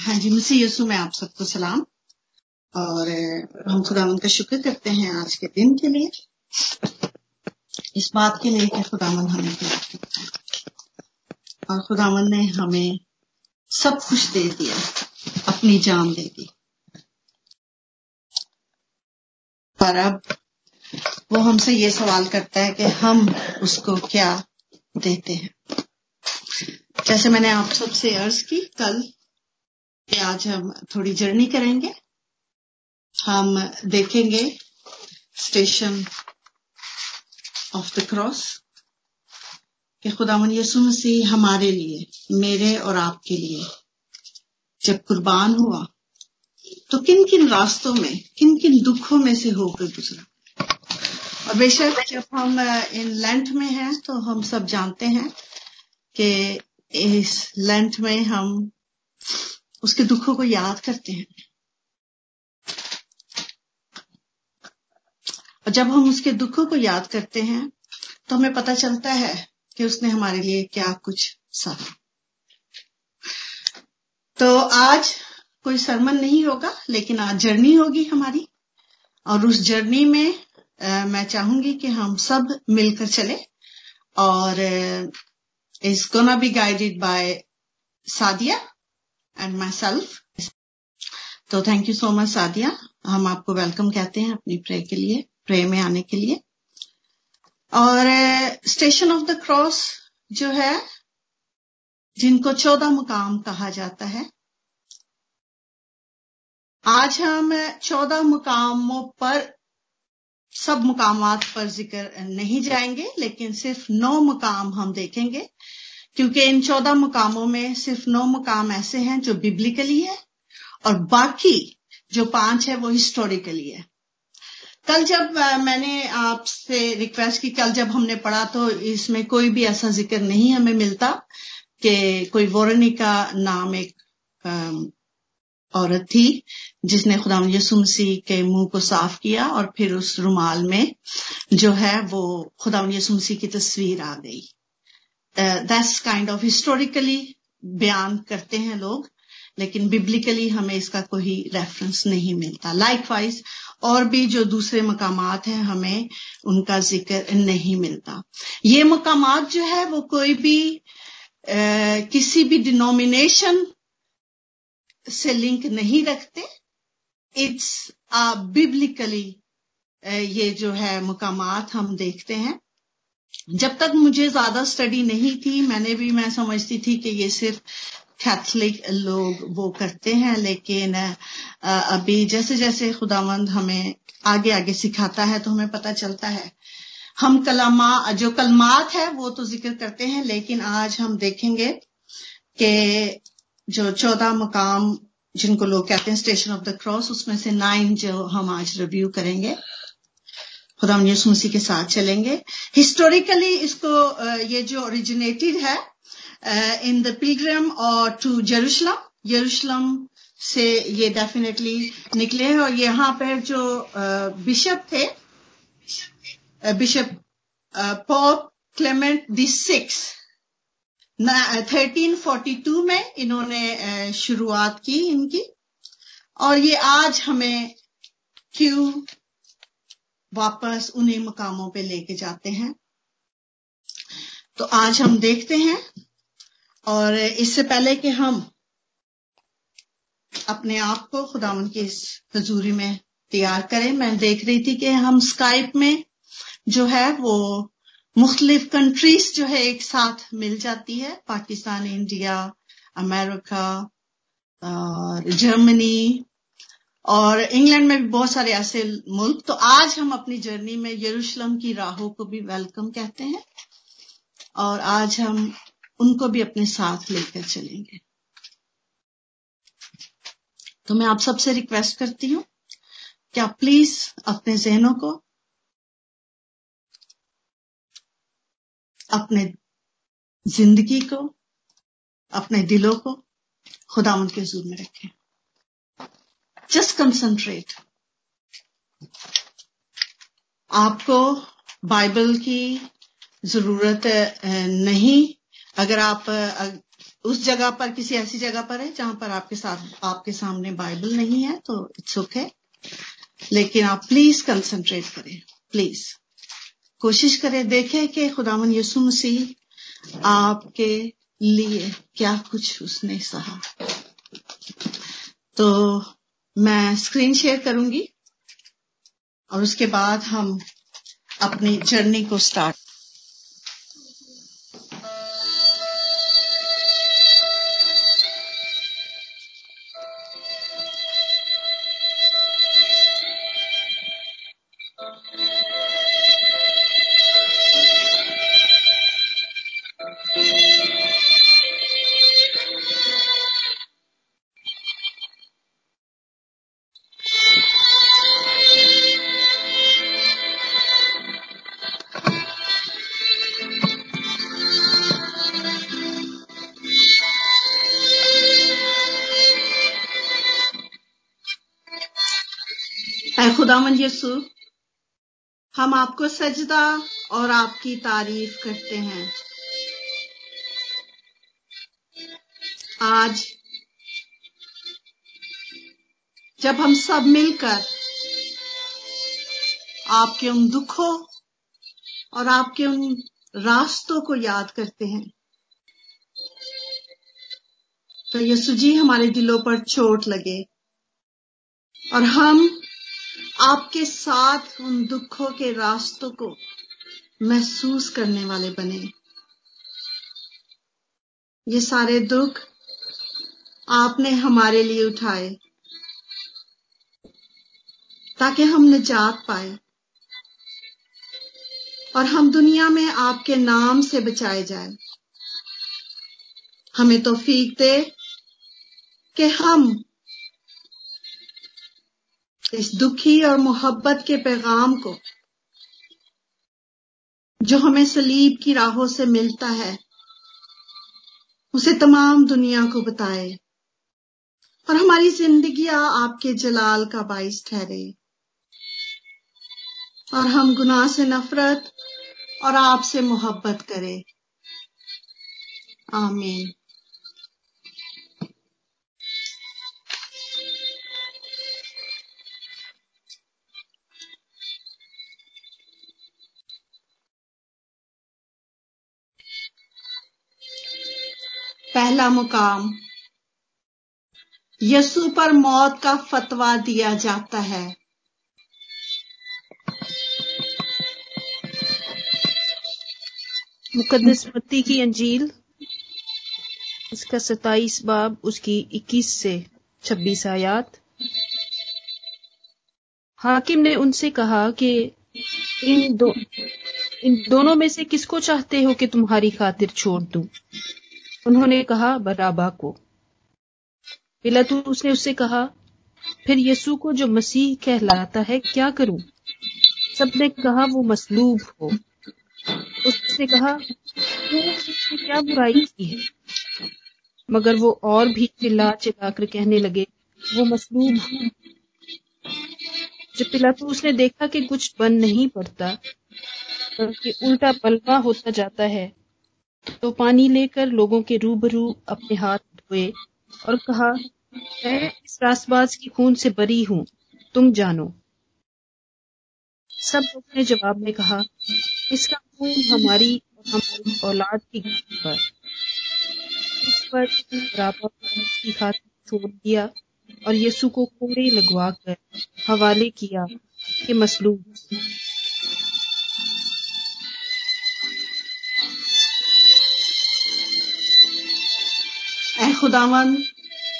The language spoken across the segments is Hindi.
हाँ जी मसीह यसु में आप सबको सलाम। और हम खुदा का शुक्र करते हैं आज के दिन के लिए। इस बात के लिए कि खुदावन हमें प्यार करता है। और खुदावन ने हमें सब कुछ दे दिया, अपनी जान दे दी। पर अब वो हमसे ये सवाल करता है कि हम उसको क्या देते हैं? जैसे मैंने आप सबसे अर्ज़ की, कल आज हम थोड़ी जर्नी करेंगे। हम देखेंगे स्टेशन ऑफ़ द क्रॉस कि खुदावन यसु मसीह हमारे लिए, मेरे और आपके लिए जब कुर्बान हुआ तो किन किन रास्तों में किन किन दुखों में से होकर गुजरा? और बेशक जब हम इन लेंट में हैं तो हम सब जानते हैं कि इस लेंट में हम उसके दुखों को याद करते हैं। और जब हम उसके दुखों को याद करते हैं तो हमें पता चलता है कि उसने हमारे लिए क्या कुछ सहा तो आज कोई सरमन नहीं होगा लेकिन आज जर्नी होगी हमारी। और उस जर्नी में आ, मैं चाहूँगी कि हम सब मिलकर चले। और is gonna be guided by Sadia. And myself तो thank you so much Sadia हम आपको वेलकम कहते हैं अपनी प्रे के लिए प्रे में आने के लिए. और स्टेशन ऑफ़ द क्रॉस जो है, जिनको चौदह मुकाम कहा जाता है. आज हम चौदह मुकामों पर, सब मुकामात पर ज़िक्र नहीं जाएँगे, लेकिन सिर्फ़ नौ मुकाम हम देखेंगे. क्योंकि इन चौदह मुकामों में सिर्फ़ नौ मुकाम ऐसे हैं जो बिब्लिकली है और बाकी जो पाँच है वो हिस्टोरिकली है। कल जब मैंने आपसे रिक्वेस्ट की, कल जब हमने पढ़ा तो इसमें कोई भी ऐसा ज़िक्र नहीं हमें मिलता कि कोई वोरनी का नाम एक औरत थी जिसने खुदा यसु मसीह के मुँह को साफ़ किया और फिर उस रुमाल में जो है वो खुदा यसु मसीह की तस्वीर आ गई। दैट्स काइंड ऑफ़ हिस्टोरिकली बयान करते हैं लोग लेकिन बिब्लिकली हमें इसका कोई रेफरेंस नहीं मिलता। लाइक वाइज और भी जो दूसरे मकामात हैं हमें उनका ज़िक्र नहीं मिलता। ये मकामात जो है वो कोई भी आ, किसी भी डिनोमिनेशन से लिंक नहीं रखते। इट्स बिब्लिकली ये जो है मकामात हम देखते हैं। जब तक मुझे ज़्यादा स्टडी नहीं थी, मैंने भी, मैं समझती थी कि ये सिर्फ़ कैथलिक लोग वो करते हैं, लेकिन अभी जैसे जैसे खुदावंद हमें आगे आगे सिखाता है तो हमें पता चलता है। हम कलामा, जो कलमात है, वो तो ज़िक्र करते हैं, लेकिन आज हम देखेंगे कि जो चौदह मुकाम जिनको लोग कहते हैं स्टेशन ऑफ़ द क्रॉस उसमें से नाइन जो हम आज रिव्यू करेंगे। खुदा यसु मसीह के साथ चलेंगे। हिस्टोरिकली इसको ये जो ओरिजिनेटेड है इन द पिलग्रम और टू जेरूशलम जेरूशलम से ये डेफिनेटली निकले हैं और यहाँ पर जो बिशप थे bishop pope Clement the six 1342 में इन्होंने शुरुआत की इनकी। और ये आज हमें क्यों वापस उन्हीं मकामों पे लेके जाते हैं। तो आज हम देखते हैं और इससे पहले कि हम अपने आप को खुदावन की इस हजूरी में तैयार करें, मैं देख रही थी कि हम स्काइप में जो है वो मुख्तलिफ़ कंट्रीज़ जो है एक साथ मिल जाती है। पाकिस्तान, इंडिया, अमेरिका और जर्मनी और इंग्लैंड में भी बहुत सारे ऐसे मुल्क। तो आज हम अपनी जर्नी में यरूशलम की राहों को भी वेलकम कहते हैं और आज हम उनको भी अपने साथ लेकर चलेंगे। तो मैं आप सबसे रिक्वेस्ट करती हूँ कि आप प्लीज़ अपने जहनों को, अपने ज़िंदगी को, अपने दिलों को खुदावन के जूर में रखें। जस्ट कंसंट्रेट आपको बाइबल की ज़रूरत नहीं। अगर आप उस जगह पर, किसी ऐसी जगह पर है जहाँ पर आपके साथ, आपके सामने बाइबल नहीं है तो इट्स ओके लेकिन आप प्लीज़ कंसंट्रेट करें। प्लीज़ कोशिश करें, देखें कि खुदावन यसु मसीह आपके लिए क्या कुछ उसने सहा। तो मैं स्क्रीन शेयर करूँगी और उसके बाद हम अपनी जर्नी को स्टार्ट खुदावन यसु हम आपको सजदा और आपकी तारीफ़ करते हैं। आज जब हम सब मिलकर आपके उन दुखों और आपके उन रास्तों को याद करते हैं तो यसु जी हमारे दिलों पर चोट लगे और हम आपके साथ उन दुखों के रास्तों को महसूस करने वाले बने। ये सारे दुख आपने हमारे लिए उठाए, ताकि हम निजात पाए और हम दुनिया में आपके नाम से बचाए जाए। हमें तो फीक दे कि हम इस दुखी और मोहब्बत के पैगाम को, जो हमें सलीब की राहों से मिलता है, उसे तमाम दुनिया को बताए। और हमारी ज़िंदगी आपके जलाल का बाइस ठहरे। और हम गुनाह से नफरत और आपसे मोहब्बत करें। आमीन। पहला मुकाम यसु पर मौत का फतवा दिया जाता है। मुकदस मत्ती की अंजील, इसका सताइस बाब, उसकी इक्कीस से छब्बीस आयात। हाकिम ने उनसे कहा कि इन दो, इन दोनों में से किसको चाहते हो कि तुम्हारी खातिर छोड़ दूँ? उन्होंने कहा, बराबा को। पिलातूस ने उससे कहा, फिर यसु को जो मसीह कहलाता है, क्या करूँ? सबने कहा, वो मसलूब हो। उसने कहा क्या बुराई की है? मगर वो और भी चिल्ला चिल्लाकर कहने लगे, वो मसलूब हो। जब पिलातूस ने देखा कि कुछ बन नहीं पड़ता, बल्कि उल्टा पलवा होता जाता है तो पानी लेकर लोगों के रूबरू अपने हाथ धोए और कहा, मैं इस रासबाज की खून से बरी हूँ, तुम जानो। सब लोग ने जवाब में कहा, इसका खून हमारी और हमारी औलाद की पर। इस पर खातिर छोड़ दिया और यीशु को कोड़े लगवा कर हवाले किया कि मसलूब खुदावन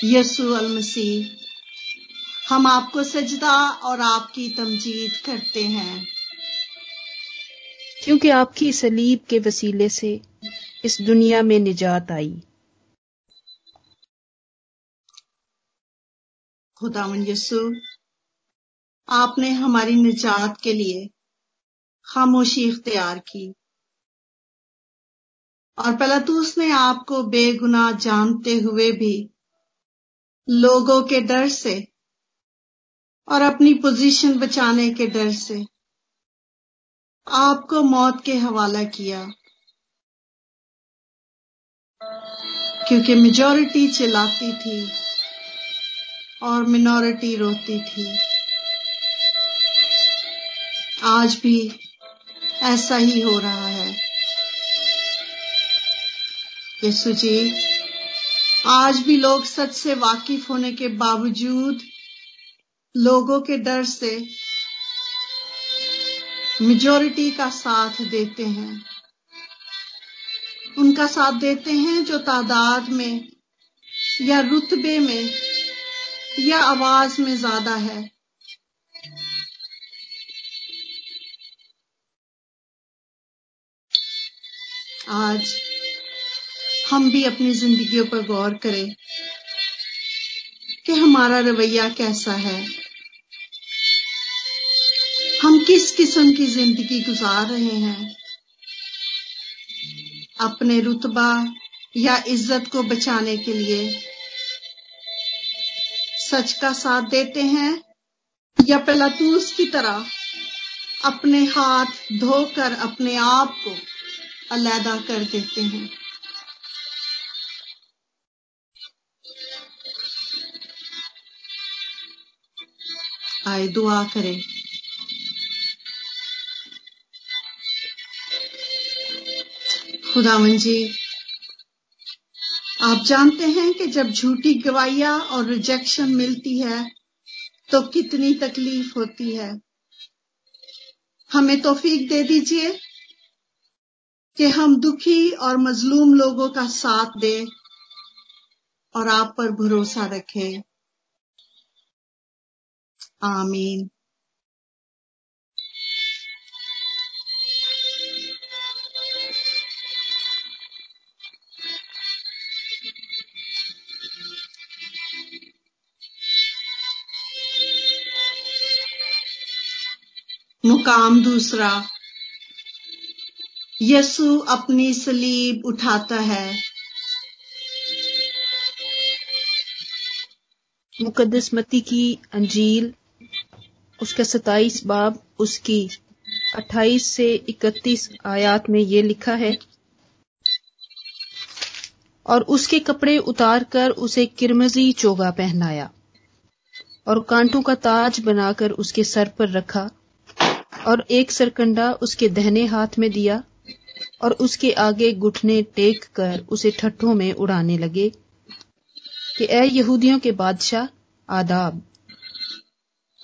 यसु अल मसीह हम आपको सजदा और आपकी तमजीद करते हैं। क्योंकि आपकी सलीब के वसीले से इस दुनिया में निजात आई। खुदावन यसु आपने हमारी निजात के लिए खामोशी इख्तियार की। और पलतूस ने आपको बेगुनाह जानते हुए भी लोगों के डर से और अपनी पोजीशन बचाने के डर से आपको मौत के हवाला किया। क्योंकि मेजोरिटी चिल्लाती थी और मिनोरिटी रोती थी। आज भी ऐसा ही हो रहा है। यीशु जी, आज भी लोग सच से वाकिफ होने के बावजूद लोगों के डर से मेजोरिटी का साथ देते हैं। उनका साथ देते हैं जो तादाद में या रुतबे में या आवाज़ में ज़्यादा है। आज हम भी अपनी जिंदगियों पर गौर करें कि हमारा रवैया कैसा है। हम किस किस्म की ज़िंदगी गुजार रहे हैं। अपने रुतबा या इज़्ज़त को बचाने के लिए सच का साथ देते हैं या पलातूस की तरह अपने हाथ धोकर अपने आप को अलहदा कर देते हैं। आए, दुआ करें। खुदावन जी, आप जानते हैं कि जब झूठी गवाहियाँ और रिजेक्शन मिलती है तो कितनी तकलीफ़ होती है। हमें तोफीक दे दीजिए कि हम दुखी और मजलूम लोगों का साथ दें और आप पर भरोसा रखें। आमीन मुकाम दूसरा यसु अपनी सलीब उठाता है। मुकदस मती की अंजील उसका सताइस बाब उसकी 28 से 31 आयात में ये लिखा है। और उसके कपड़े उतार कर उसे किरमजी चोगा पहनाया और कांटों का ताज बनाकर उसके सर पर रखा और एक सरकंडा उसके दहने हाथ में दिया और उसके आगे घुटने टेक कर उसे ठट्ठों में उड़ाने लगे कि ए यहूदियों के बादशाह, आदाब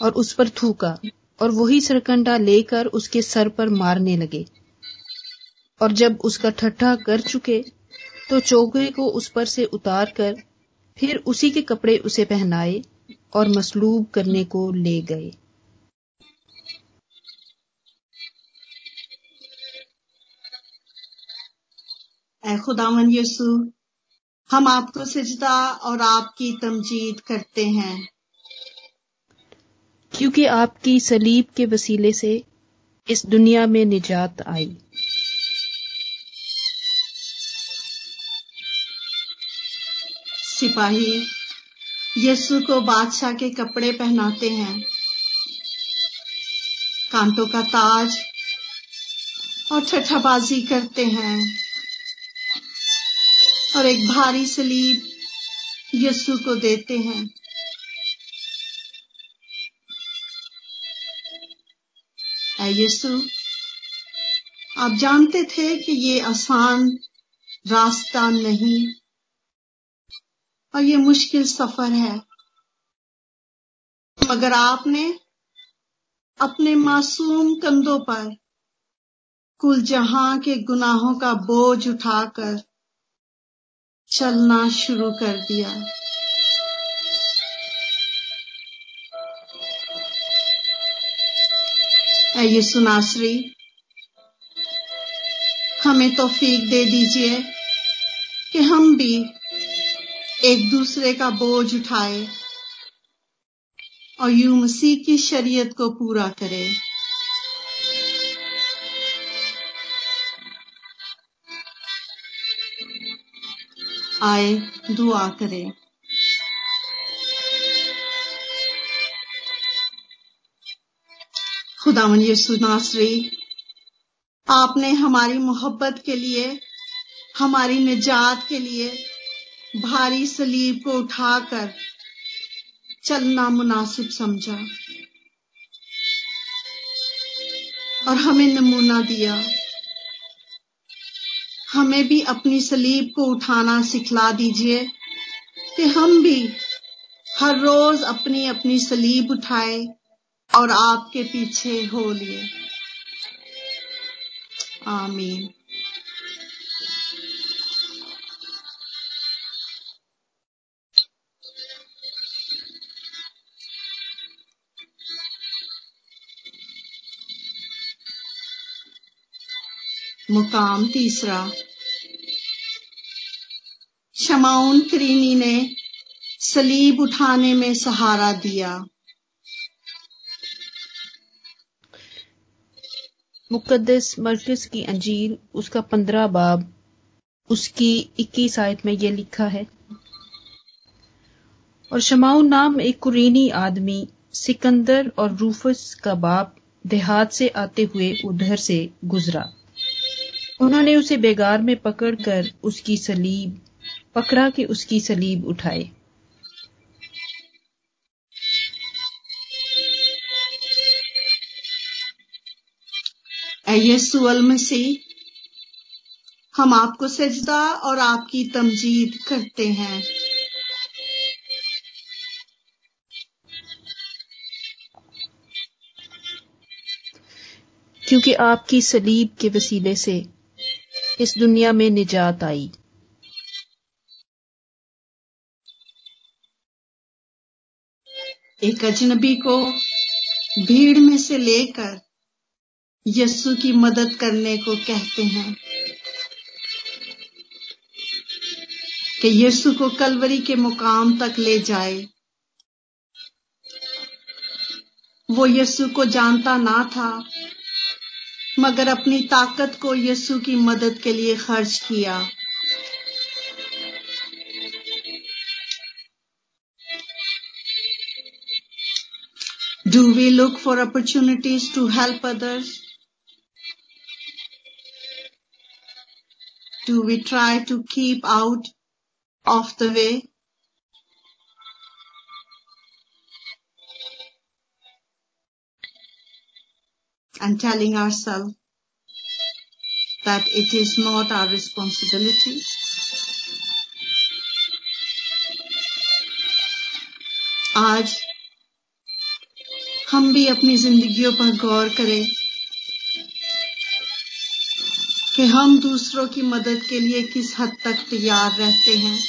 और उस पर थूका, और वही सरकंडा लेकर उसके सर पर मारने लगे। और जब उसका ठट्ठा कर चुके तो चौके को उस पर से उतार कर फिर उसी के कपड़े उसे पहनाए और मसलूब करने को ले गए। खुदावन यसु हम आपको सजदा और आपकी तमजीद करते हैं। क्योंकि आपकी सलीब के वसीले से इस दुनिया में निजात आई। सिपाही, यीशु को बादशाह के कपड़े पहनाते हैं। कांटों का ताज और छठाबाजी करते हैं। और एक भारी सलीब यीशु को देते हैं। यीशु। आप जानते थे कि ये आसान रास्ता नहीं और ये मुश्किल सफ़र है। मगर आपने अपने मासूम कंधों पर कुल जहाँ के गुनाहों का बोझ उठाकर चलना शुरू कर दिया। यीशु नासरी, हमें तोफीक दे दीजिए कि हम भी एक दूसरे का बोझ उठाए और यू मसीह की शरीयत को पूरा करें। आए दुआ करें। खुदावन यसु नासरी, आपने हमारी मोहब्बत के लिए, हमारी निजात के लिए भारी सलीब को उठाकर चलना मुनासिब समझा और हमें नमूना दिया। हमें भी अपनी सलीब को उठाना सिखला दीजिए कि हम भी हर रोज अपनी अपनी सलीब उठाए। और आपके पीछे हो लिए आमीन। मुकाम तीसरा। शमाउन करीनी ने सलीब उठाने में सहारा दिया। मुकद्दस मरकज की अंजील, उसका पंद्रह बाब, उसकी इक्कीस आयत में यह लिखा है। और शमाऊ नाम एक कुरेनी आदमी, सिकंदर और रूफस का बाप, देहात से आते हुए उधर से गुजरा। उन्होंने उसे बेगार में पकड़कर उसकी सलीब, पकड़ा कि उसकी सलीब उठाए। यीशु मसीह हम आपको सजदा और आपकी तमजीद करते हैं। क्योंकि आपकी सलीब के वसीले से इस दुनिया में निजात आई। एक अजनबी को भीड़ में से लेकर यस्सु की मदद करने को कहते हैं कि यीशु को कलवरी के मुकाम तक ले जाए वो यीशु को जानता ना था, मगर अपनी ताकत को यीशु की मदद के लिए खर्च किया Do we look for opportunities to help others? Do we try to keep out of the way? and telling ourselves that it is not our responsibility. आज हम भी अपनी जिंदगियों पर गौर करें कि हम दूसरों की मदद के लिए किस हद तक तैयार रहते हैं।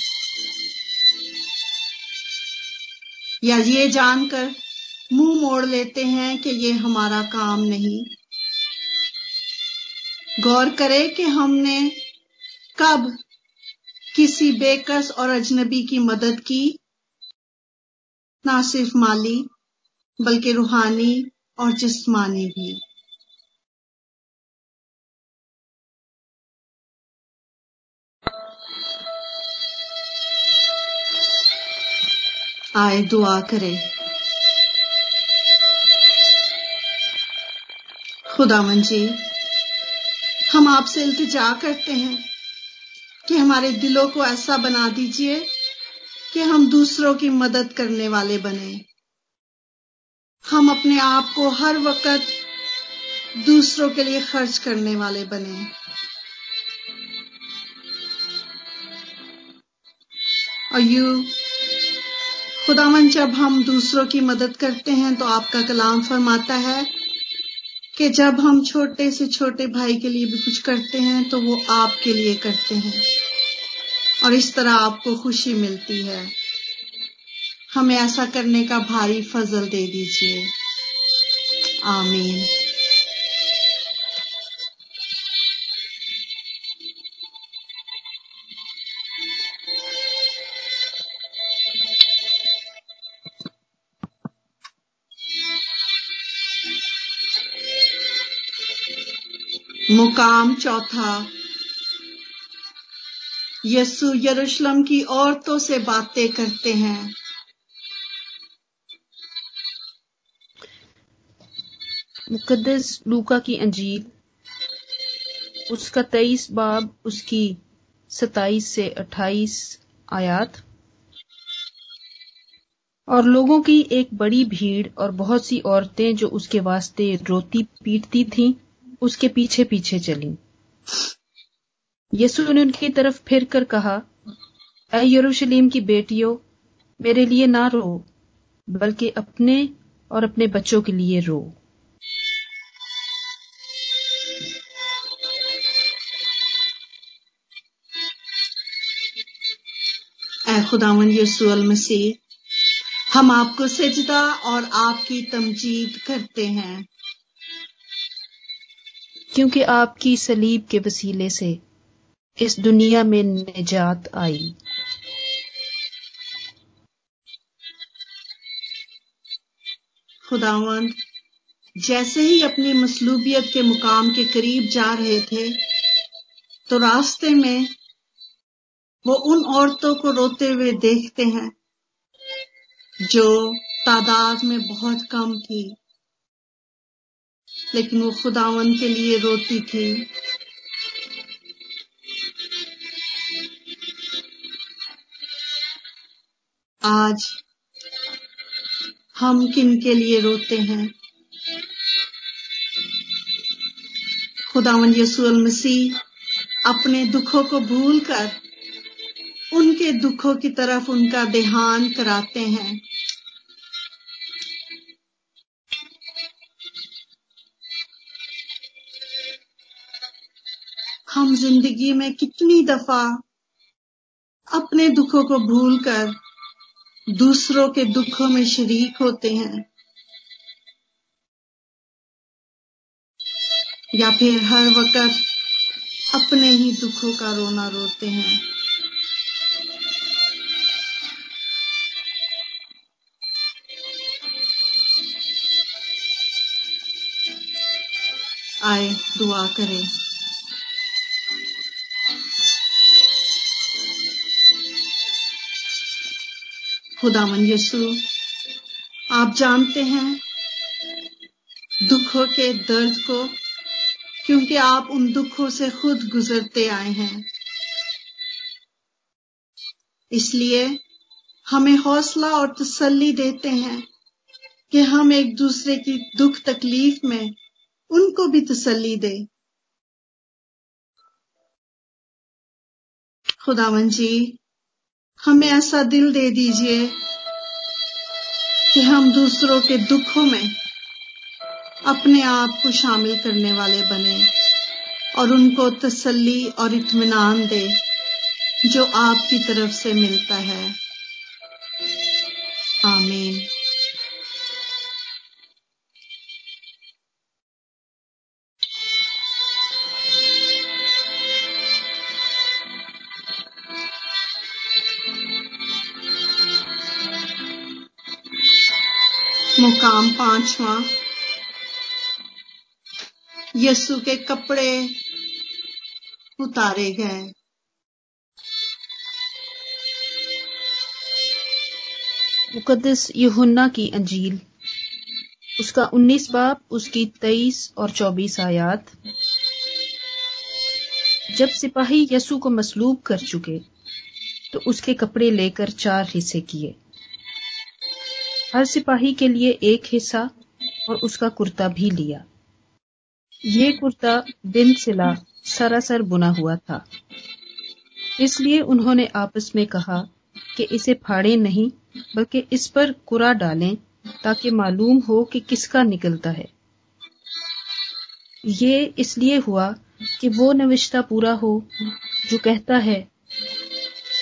या ये जानकर मुँह मोड़ लेते हैं कि ये हमारा काम नहीं। गौर करें कि हमने कब किसी बेकस और अजनबी की मदद की। ना सिर्फ़ माली, बल्कि रूहानी और जिस्मानी भी। आए दुआ करें। खुदावन जी हम आपसे इल्तिजा करते हैं कि हमारे दिलों को ऐसा बना दीजिए कि हम दूसरों की मदद करने वाले बने। हम अपने आप को हर वक्त दूसरों के लिए खर्च करने वाले बने। और यू खुदावन जब हम दूसरों की मदद करते हैं तो आपका कलाम फरमाता है कि जब हम छोटे से छोटे भाई के लिए भी कुछ करते हैं तो वो आपके लिए करते हैं। और इस तरह आपको खुशी मिलती है। हमें ऐसा करने का भारी फजल दे दीजिए। आमीन। मुकाम चौथा। यसु यरूशलेम की औरतों से बातें करते हैं। मुकदस लूका की अंजील, उसका तेईस बाब, उसकी सताईस से अट्ठाईस आयात। और लोगों की एक बड़ी भीड़ और बहुत सी औरतें जो उसके वास्ते रोती पीटती थीं। उसके पीछे पीछे चली। यीशु ने उनकी तरफ़ फिर कर कहा यरूशलेम की बेटियों, मेरे लिए ना रो, बल्कि अपने और अपने बच्चों के लिए रो। खुदावन यसु मसीह, हम आपको सजदा और आपकी तमजीद करते हैं। क्योंकि आपकी सलीब के वसीले से इस दुनिया में निजात आई। खुदावंद, जैसे ही अपनी मसलूबियत के मुकाम के करीब जा रहे थे तो रास्ते में वो उन औरतों को रोते हुए देखते हैं, जो तादाद में बहुत कम थी। लेकिन वो खुदावन के लिए रोती थी। आज हम किन के लिए रोते हैं? खुदावन यसूल मसीह अपने दुखों को भूलकर उनके दुखों की तरफ़ उनका ध्यान कराते हैं। ज़िंदगी में कितनी दफ़ा अपने दुखों को भूलकर दूसरों के दुखों में शरीक होते हैं। या फिर हर वक्त अपने ही दुखों का रोना रोते हैं। आए दुआ करें। खुदावन यसु आप जानते हैं दुखों के दर्द को, क्योंकि आप उन दुखों से खुद गुजरते आए हैं। इसलिए हमें हौसला और तसल्ली देते हैं कि हम एक दूसरे की दुख तकलीफ़ में उनको भी तसल्ली दे। खुदावन जी हमें ऐसा दिल दे दीजिए कि हम दूसरों के दुखों में अपने आप को शामिल करने वाले बने और उनको तसल्ली और इत्मीनान दे जो आपकी तरफ़ से मिलता है। मुकाम पांचवा। यसु के कपड़े उतारे गए। मुकदस यूहन्ना की अंजील। उसका उन्नीस बाप, उसकी तेईस और चौबीस आयात। जब सिपाही यसु को मसलूब कर चुके तो उसके कपड़े लेकर चार हिस्से किए। हर सिपाही के लिए एक हिस्सा और उसका कुर्ता भी लिया। ये कुर्ता बिन सिला सरासर बुना हुआ था। इसलिए उन्होंने आपस में कहा कि इसे फाड़े नहीं, बल्कि इस पर कुरा डालें ताकि मालूम हो कि किसका निकलता है। ये इसलिए हुआ कि वो नविश्ता पूरा हो, जो कहता है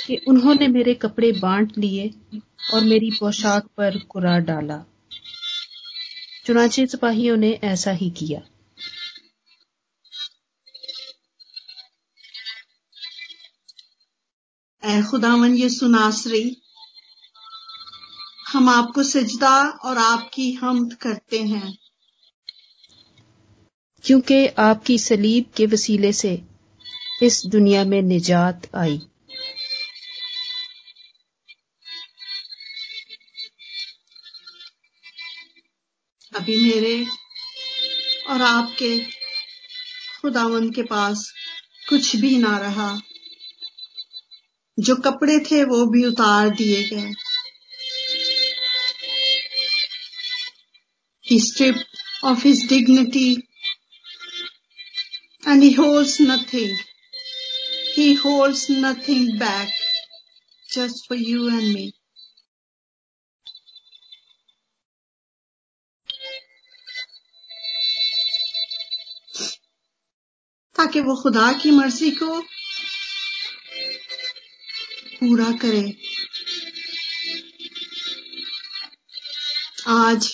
कि उन्होंने मेरे कपड़े बांट लिए और मेरी पोशाक पर कुरा डाला। चुनाचे सिपाहियों ने ऐसा ही किया। ए खुदावन ये सुनासरी हम आपको सजदा और आपकी हमद करते हैं। क्योंकि आपकी सलीब के वसीले से इस दुनिया में निजात आई। रहा आपके खुदावन के पास, कुछ भी ना रहा। जो कपड़े थे वो भी उतार दिए गए। Strip of his dignity and he holds nothing he holds nothing back just for you and me ताकि वो खुदा की मर्ज़ी को पूरा करे। आज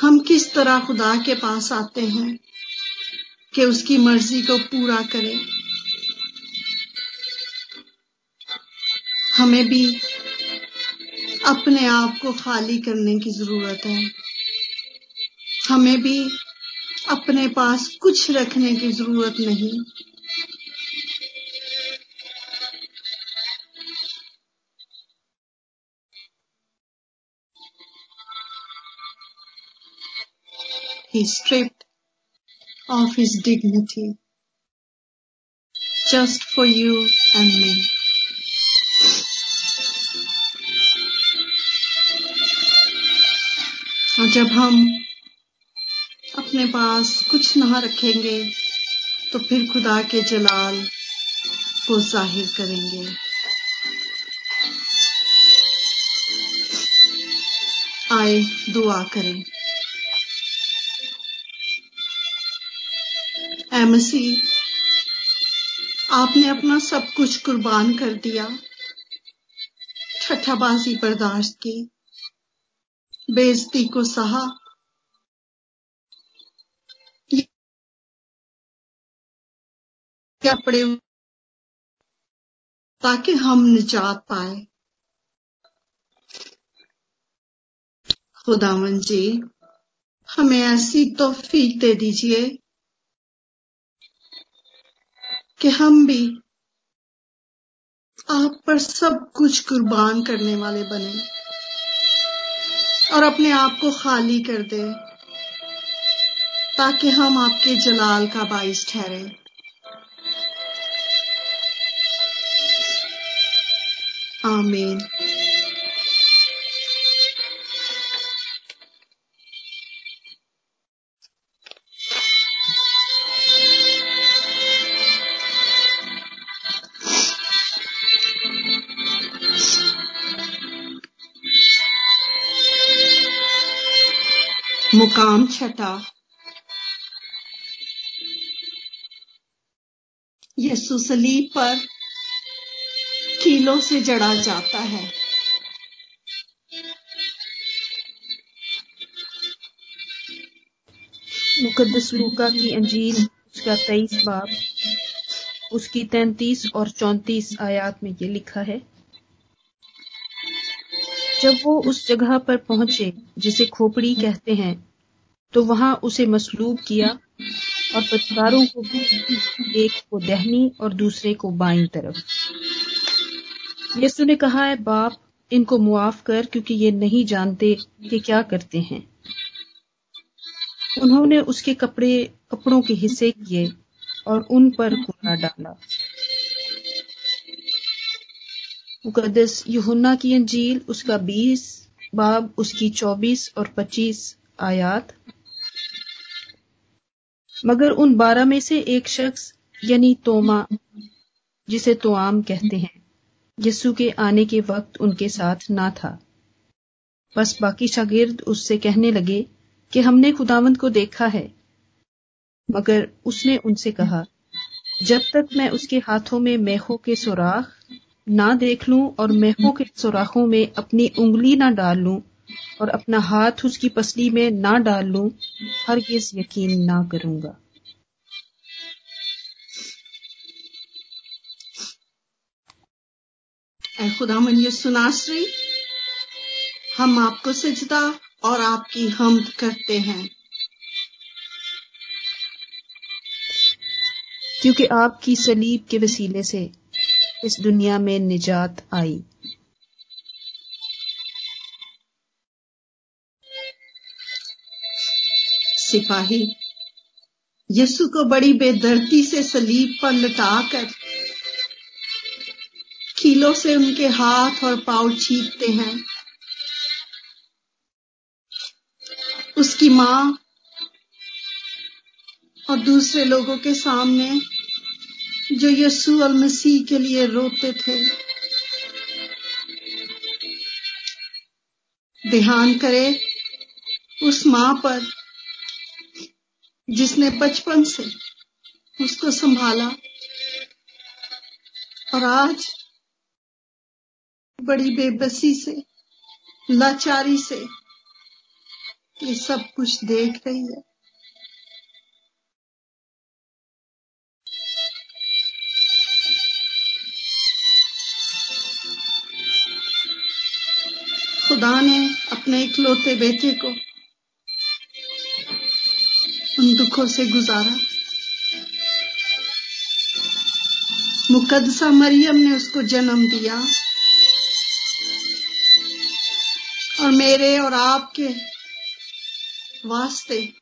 हम किस तरह खुदा के पास आते हैं कि उसकी मर्ज़ी को पूरा करे। हमें भी अपने आप को खाली करने की ज़रूरत है। हमें भी अपने पास कुछ रखने की ज़रूरत नहीं He stripped of his dignity just for you and me. और जब हम अपने पास कुछ ना रखेंगे तो फिर खुदा के जलाल को ज़ाहिर करेंगे। आए, दुआ करें। ऐ मसीह, आपने अपना सब कुछ कुर्बान कर दिया। ठट्ठाबाजी बर्दाश्त की, बेइज्जती को सहा कपड़े ताकि हम निजात पाए। खुदावन जी, हमें ऐसी तौफीक दे दीजिए कि हम भी आप पर सब कुछ कुर्बान करने वाले बने और अपने आप को खाली कर दे, ताकि हम आपके जलाल का बाइस ठहरे। आमीन मुकाम छठा। यीशु सलीब पर कीलों से जड़ा जाता है। मुकद्दस लूका की अंजील उसका तेईस बाब उसकी तैतीस और चौतीस आयात में ये लिखा है, जब वो उस जगह पर पहुँचे जिसे खोपड़ी कहते हैं तो वहाँ उसे मसलूब किया और पत्रकारों को एक को दहनी और दूसरे को बाई तरफ़। यीशु ने कहा है बाप, इनको मुआफ कर, क्योंकि ये नहीं जानते कि क्या करते हैं। उन्होंने उसके कपड़े, कपड़ों के हिस्से किए और उन पर कूड़ा डाला। मुकदस यूहन्ना की अंजील, उसका 20 बाब उसकी 24 और 25 आयात। मगर उन बारह में से एक शख्स, यानी तोमा, जिसे तोआम कहते हैं। यस्सु के आने के वक्त उनके साथ ना था। बस बाकी शागिर्द उससे कहने लगे कि हमने खुदावंत को देखा है। मगर उसने उनसे कहा, जब तक मैं उसके हाथों में मेहों के सुराख ना देख लूँ और मेहों के सुराखों में अपनी उंगली ना डाल लूँ और अपना हाथ उसकी पसली में ना डाल लूँ हर यकीन ना करूँगा। खुदा मन सुनाश्री हम आपको सजदा और आपकी हम करते हैं। क्योंकि आपकी सलीब के वसीले से इस दुनिया में निजात आई। सिपाही यसु को बड़ी बेदर्दी से सलीब पर लटाकर कीलों से उनके हाथ और पाव छींकते हैं। उसकी माँ और दूसरे लोगों के सामने जो यस्सु अल मसीह के लिए रोते थे। ध्यान करे उस माँ पर जिसने बचपन से उसको संभाला और आज बड़ी बेबसी से, लाचारी से ये सब कुछ देख रही है। खुदा ने अपने इकलौते बेटे को उन दुखों से गुजारा। मुकदसा मरियम ने उसको जन्म दिया। और मेरे और आपके वास्ते,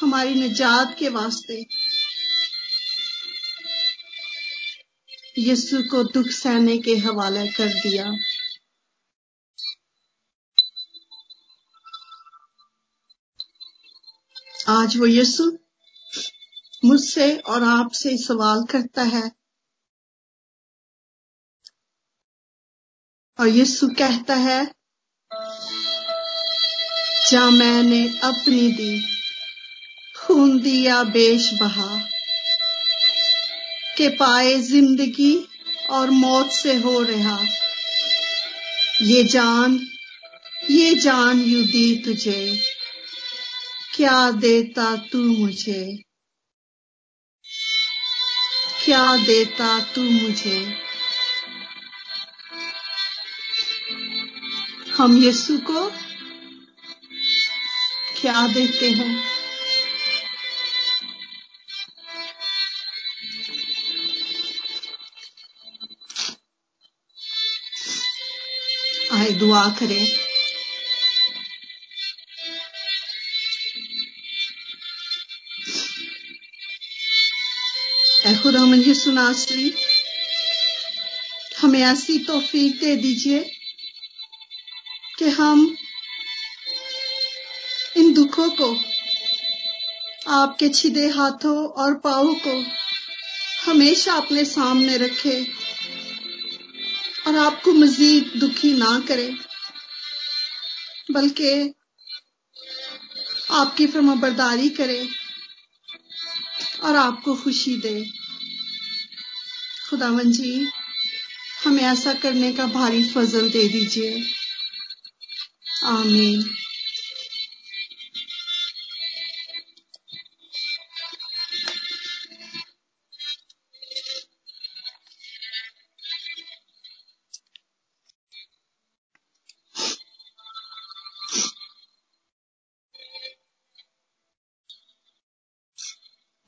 हमारी निजात के वास्ते। यीशु को दुख सहने के हवाले कर दिया। आज वो यीशु मुझसे और आपसे सवाल करता है। और यीशु कहता है जा मैंने अपनी दी, खून दिया बेश बहा, के पाए ज़िंदगी और मौत से हो रहा। ये जान ये जान यू दी तुझे, क्या देता तू मुझे? क्या देता तू मुझे? हम यीशु को क्या देखते हैं? आए दुआ करें। खुदा सुनासरी हमें ऐसी तोफीक दे दीजिए कि हम दुखों को, आपके छिदे हाथों और पाओ को हमेशा अपने सामने रखे और आपको मजीद दुखी ना करे, बल्कि आपकी फर्माबरदारी करे और आपको खुशी दे। खुदावन जी, हमें ऐसा करने का भारी फजल दे दीजिए। आमीन।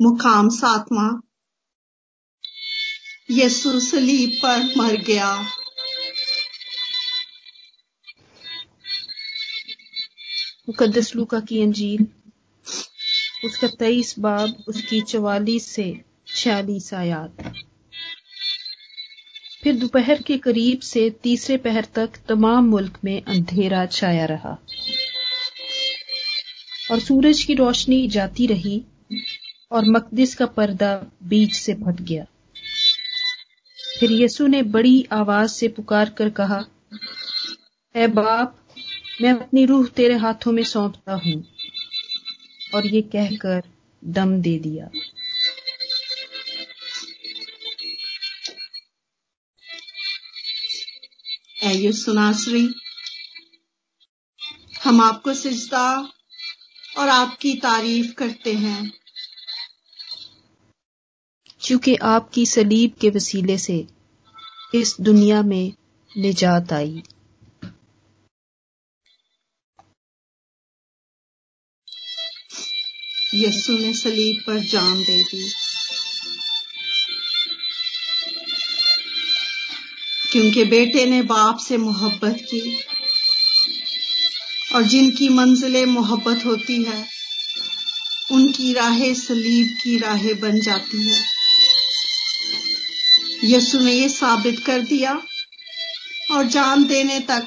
मुकाम सातवां। यसु सलीब पर मर गया। मुकद्दस लूका की अंजील। उसका तेईस बाब, उसकी चवालीस से छियालीस आयात। फिर दोपहर के करीब से तीसरे पहर तक तमाम मुल्क में अंधेरा छाया रहा। और सूरज की रोशनी जाती रही। और मकदिस का पर्दा बीच से फट गया। फिर यीशु ने बड़ी आवाज़ से पुकार कर कहा ए बाप, मैं अपनी रूह तेरे हाथों में सौंपता हूँ। और ये कहकर दम दे दिया। सुनाश्री हम आपको सिजदा और आपकी तारीफ़ करते हैं। क्योंकि आपकी सलीब के वसीले से इस दुनिया में निजात आई। यीशु ने सलीब पर जान दे दी। क्योंकि बेटे ने बाप से मोहब्बत की और जिनकी मंजिलें मोहब्बत होती है, उनकी राहें सलीब की राहें बन जाती है। यसु ने ये साबित कर दिया और जान देने तक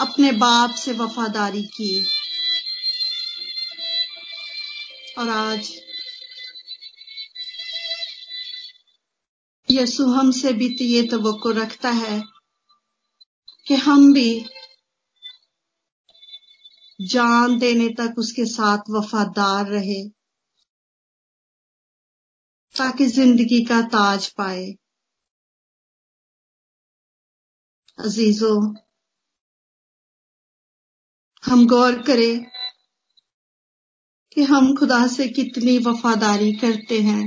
अपने बाप से वफादारी की। और आज यसु हमसे भी तो ये तो रखता है कि हम भी जान देने तक उसके साथ वफादार रहे, ताकि ज़िंदगी का ताज पाए। अजीजों, हम गौर करें कि हम खुदा से कितनी वफादारी करते हैं।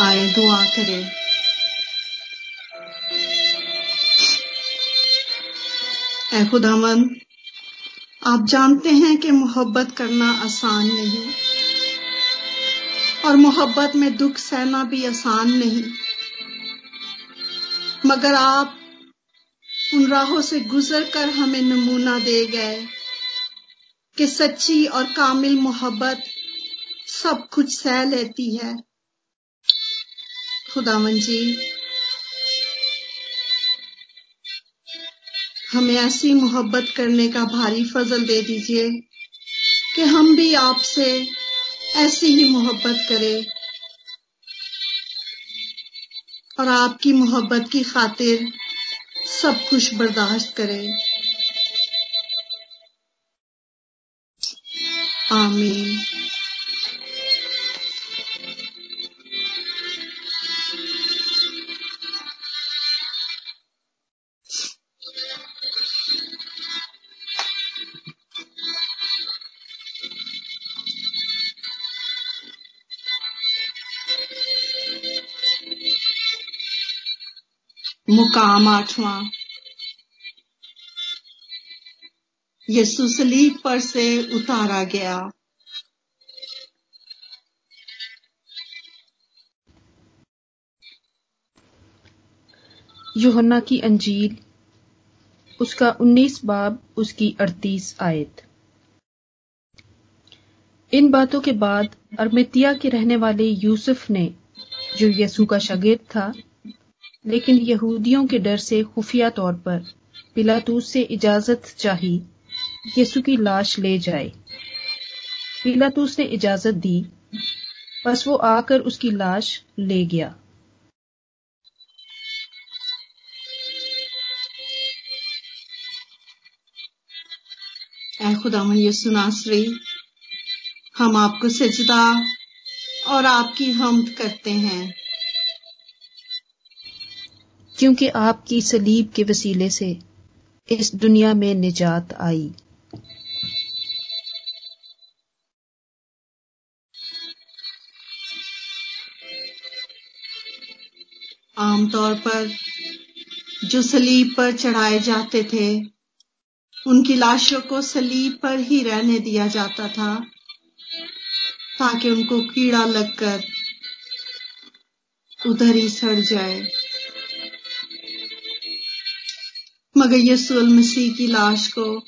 आए दुआ करें। ए खुदावन, आप जानते हैं कि मोहब्बत करना आसान नहीं, और मोहब्बत में दुख सहना भी आसान नहीं। मगर आप उन राहों से गुजर कर हमें नमूना दे गए कि सच्ची और कामिल मोहब्बत सब कुछ सह लेती है। खुदावन जी हमें ऐसी मोहब्बत करने का भारी फजल दे दीजिए कि हम भी आपसे ऐसी ही मोहब्बत करें। और आपकी मोहब्बत की खातिर सब कुछ बर्दाश्त करें। आमीन। मुकाम आठवां यसु सलीब पर से उतारा गया। योहन्ना की अंजील, उसका उन्नीस बाब, उसकी अड़तीस आयत। इन बातों के बाद अरमेतिया के रहने वाले यूसुफ ने, जो यसु का शागिर्द था लेकिन यहूदियों के डर से खुफिया तौर पर पिलातूस से इजाज़त चाही, यीशु की लाश ले जाए। पिलातूस ने इजाज़त दी, बस वो आकर उसकी लाश ले गया। खुदावन यसु नासरी हम आपको सजदा और आपकी हमद करते हैं। क्योंकि आपकी सलीब के वसीले से इस दुनिया में निजात आई। आमतौर पर जो सलीब पर चढ़ाए जाते थे, उनकी लाशों को सलीब पर ही रहने दिया जाता था, ताकि उनको कीड़ा लगकर उधर ही सड़ जाए। मगर यसुल मसीह की लाश को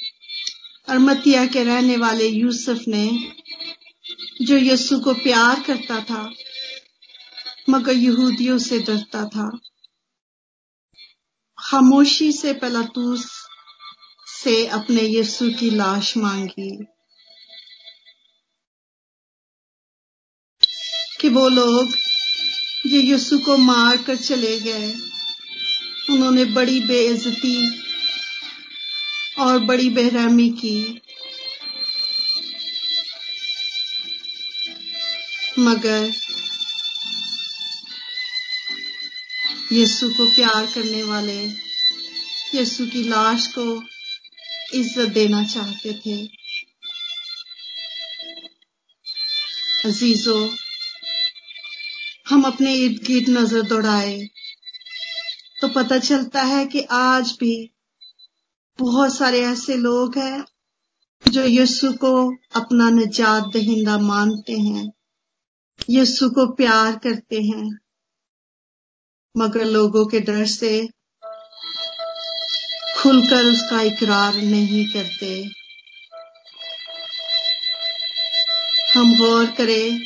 अरमतिया के रहने वाले यूसुफ ने, जो यस्सु को प्यार करता था, मगर यहूदियों से डरता था। खामोशी से पलातूस से अपने यस्सु की लाश मांगी कि वो लोग जो यसु को मार कर चले गए। उन्होंने बड़ी बेइज्जती और बड़ी बेरहमी की। मगर यीशु को प्यार करने वाले, यीशु की लाश को इज़्ज़त देना चाहते थे। अजीजों, हम अपने इर्द गिर्द नज़र दौड़ाए। तो पता चलता है कि आज भी बहुत सारे ऐसे लोग हैं जो यीशु को अपना निजात दहिंदा मानते हैं, यीशु को प्यार करते हैं, मगर लोगों के डर से खुलकर उसका इकरार नहीं करते। हम गौर करें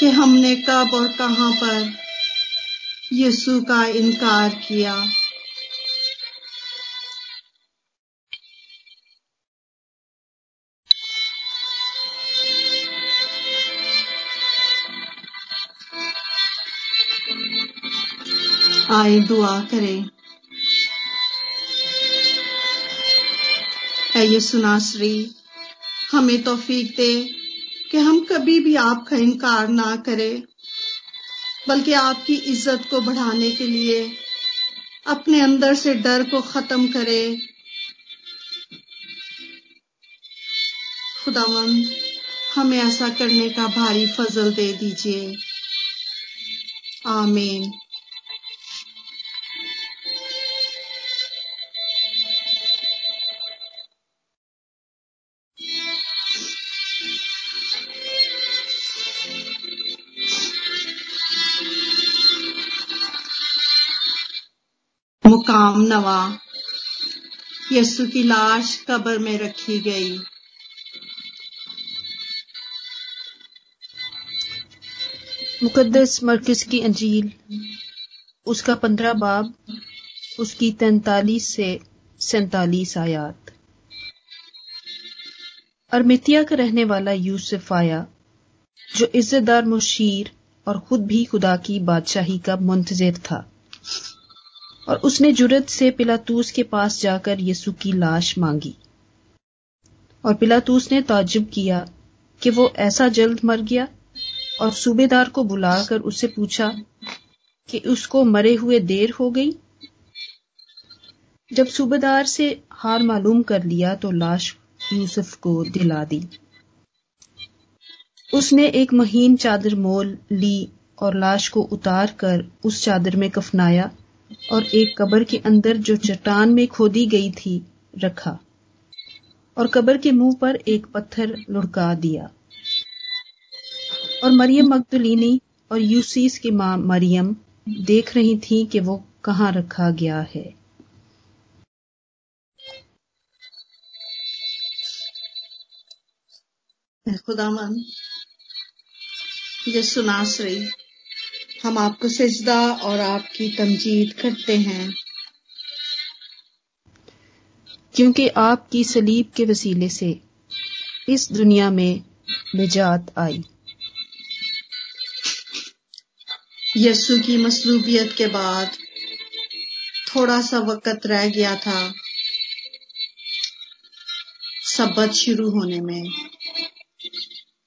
कि हमने कब और कहाँ पर यीशु का इनकार किया। आए दुआ करें। ये सुनासरी हमें तोफीक दे कि हम कभी भी आपका इनकार ना करें। बल्कि आपकी इज़्ज़त को बढ़ाने के लिए, अपने अंदर से डर को खत्म करे। खुदावन हमें ऐसा करने का भारी फजल दे दीजिए। आमीन। मुकाम नवा यसु की लाश कब्र में रखी गई। मुकद्दस मरकज की अंजील, उसका पंद्रह बाब, उसकी तैतालीस से सैतालीस आयात। अरमितिया का रहने वाला यूसुफ आया जो इज्जतदार मुशीर और खुद भी खुदा की बादशाही का मुंतजर था। और उसने जुरत से पिलातूस के पास जाकर यसु की लाश मांगी। और पिलातूस ने ताजुब किया कि वो ऐसा जल्द मर गया और सूबेदार को बुलाकर उससे पूछा कि उसको मरे हुए देर हो गई? जब सूबेदार से हार मालूम कर लिया तो लाश यूसुफ को दिला दी। उसने एक महीन चादर मोल ली और लाश को उतार कर उस चादर में कफनाया। और एक कब्र के अंदर जो चट्टान में खोदी गई थी, रखा। और कब्र के मुँह पर एक पत्थर लुढ़का दिया। और मरियम मकदुलिनी और यूसीस की माँ मरियम देख रही थी कि वो कहाँ रखा गया है। खुदामन ये सुनासरी हम आपको सजदा और आपकी तमजीद करते हैं। क्योंकि आपकी सलीब के वसीले से इस दुनिया में निजात आई। यसु की मसलूबियत के बाद थोड़ा सा वक्त रह गया था सबत शुरू होने में।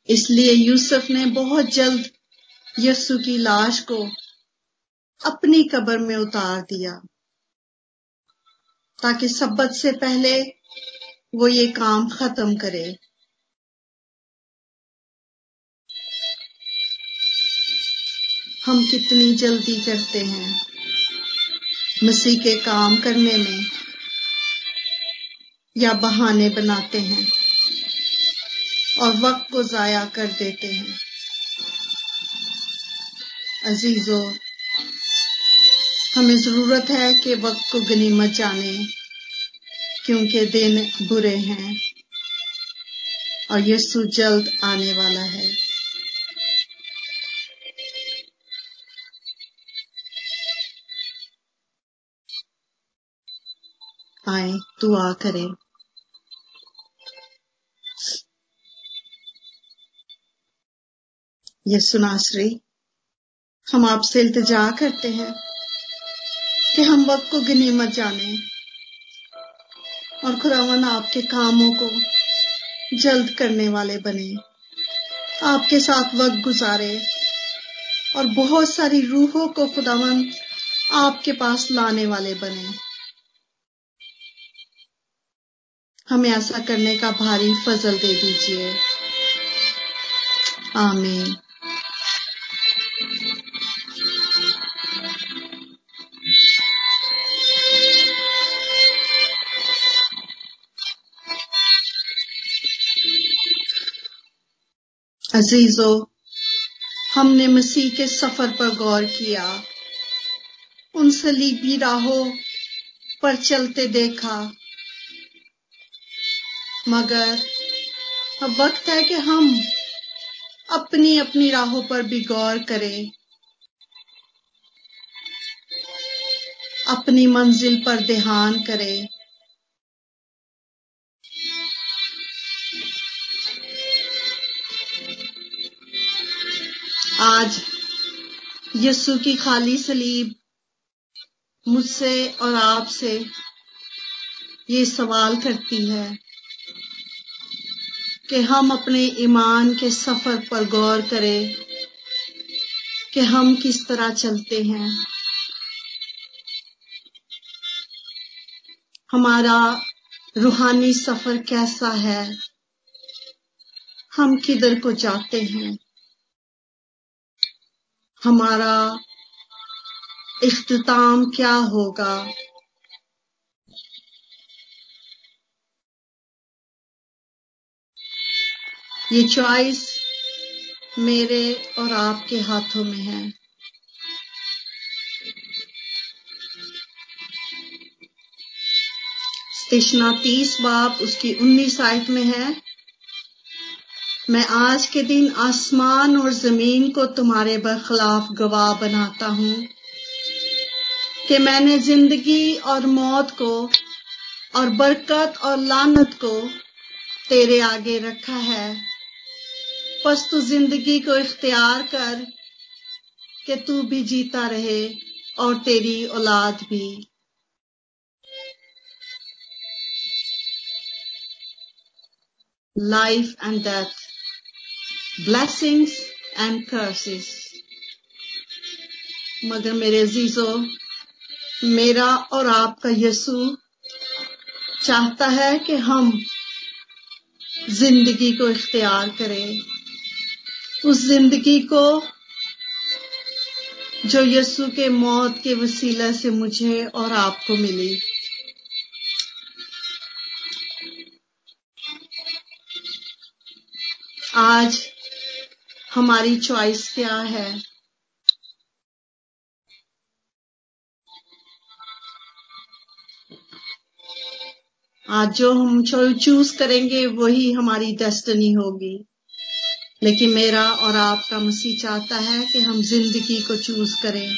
इसलिए यूसुफ ने बहुत जल्द यसु की लाश को अपनी कब्र में उतार दिया, ताकि सब्बत से पहले वो ये काम खत्म करे। हम कितनी जल्दी करते हैं मसीह के काम करने में, या बहाने बनाते हैं और वक्त को जाया कर देते हैं। अजीजों, हमें ज़रूरत है कि वक्त को गनीमत जाने क्योंकि दिन बुरे हैं और यीशु जल्द आने वाला है। आए, दुआ करें। यीशु नासरी हम आपसे इल्तजा करते हैं कि हम वक्त को गनीमत जाने और खुदावन आपके कामों को जल्द करने वाले बने। आपके साथ वक्त गुजारे और बहुत सारी रूहों को खुदावन आपके पास लाने वाले बने। हमें ऐसा करने का भारी फजल दे दीजिए। आमीन। अजीजों, हमने मसीह के सफ़र पर गौर किया। उन सलीबी राहों पर चलते देखा। मगर अब वक्त है कि हम अपनी अपनी राहों पर भी गौर करें। अपनी मंजिल पर ध्यान करें। आज यीशु की खाली सलीब मुझसे और आपसे ये सवाल करती है कि हम अपने ईमान के सफ़र पर गौर करें कि हम किस तरह चलते हैं। हमारा रूहानी सफ़र कैसा है? हम किधर को जाते हैं? हमारा इख्तिताम क्या होगा? ये चॉइस मेरे और आपके हाथों में है। स्टेशना तीस बाप उसकी उन्नीस आयत में है। मैं आज के दिन आसमान और ज़मीन को तुम्हारे बरखिलाफ गवाह बनाता हूँ कि मैंने ज़िंदगी और मौत को और बरकत और लानत को तेरे आगे रखा है। बस तू ज़िंदगी को इख्तियार कर कि तू भी जीता रहे और तेरी औलाद भी। Life and death blessings and curses. मगर मेरे अजीजों, मेरा और आपका यीशु चाहता है कि हम ज़िंदगी को इख्तियार करें। उस ज़िंदगी को जो यीशु के मौत के वसीला से मुझे और आपको मिली। आज हमारी चॉइस क्या है? आज जो हम चूज़ करेंगे, वही हमारी डेस्टिनी होगी। लेकिन मेरा और आपका मसीह चाहता है कि हम ज़िंदगी को चूज़ करें।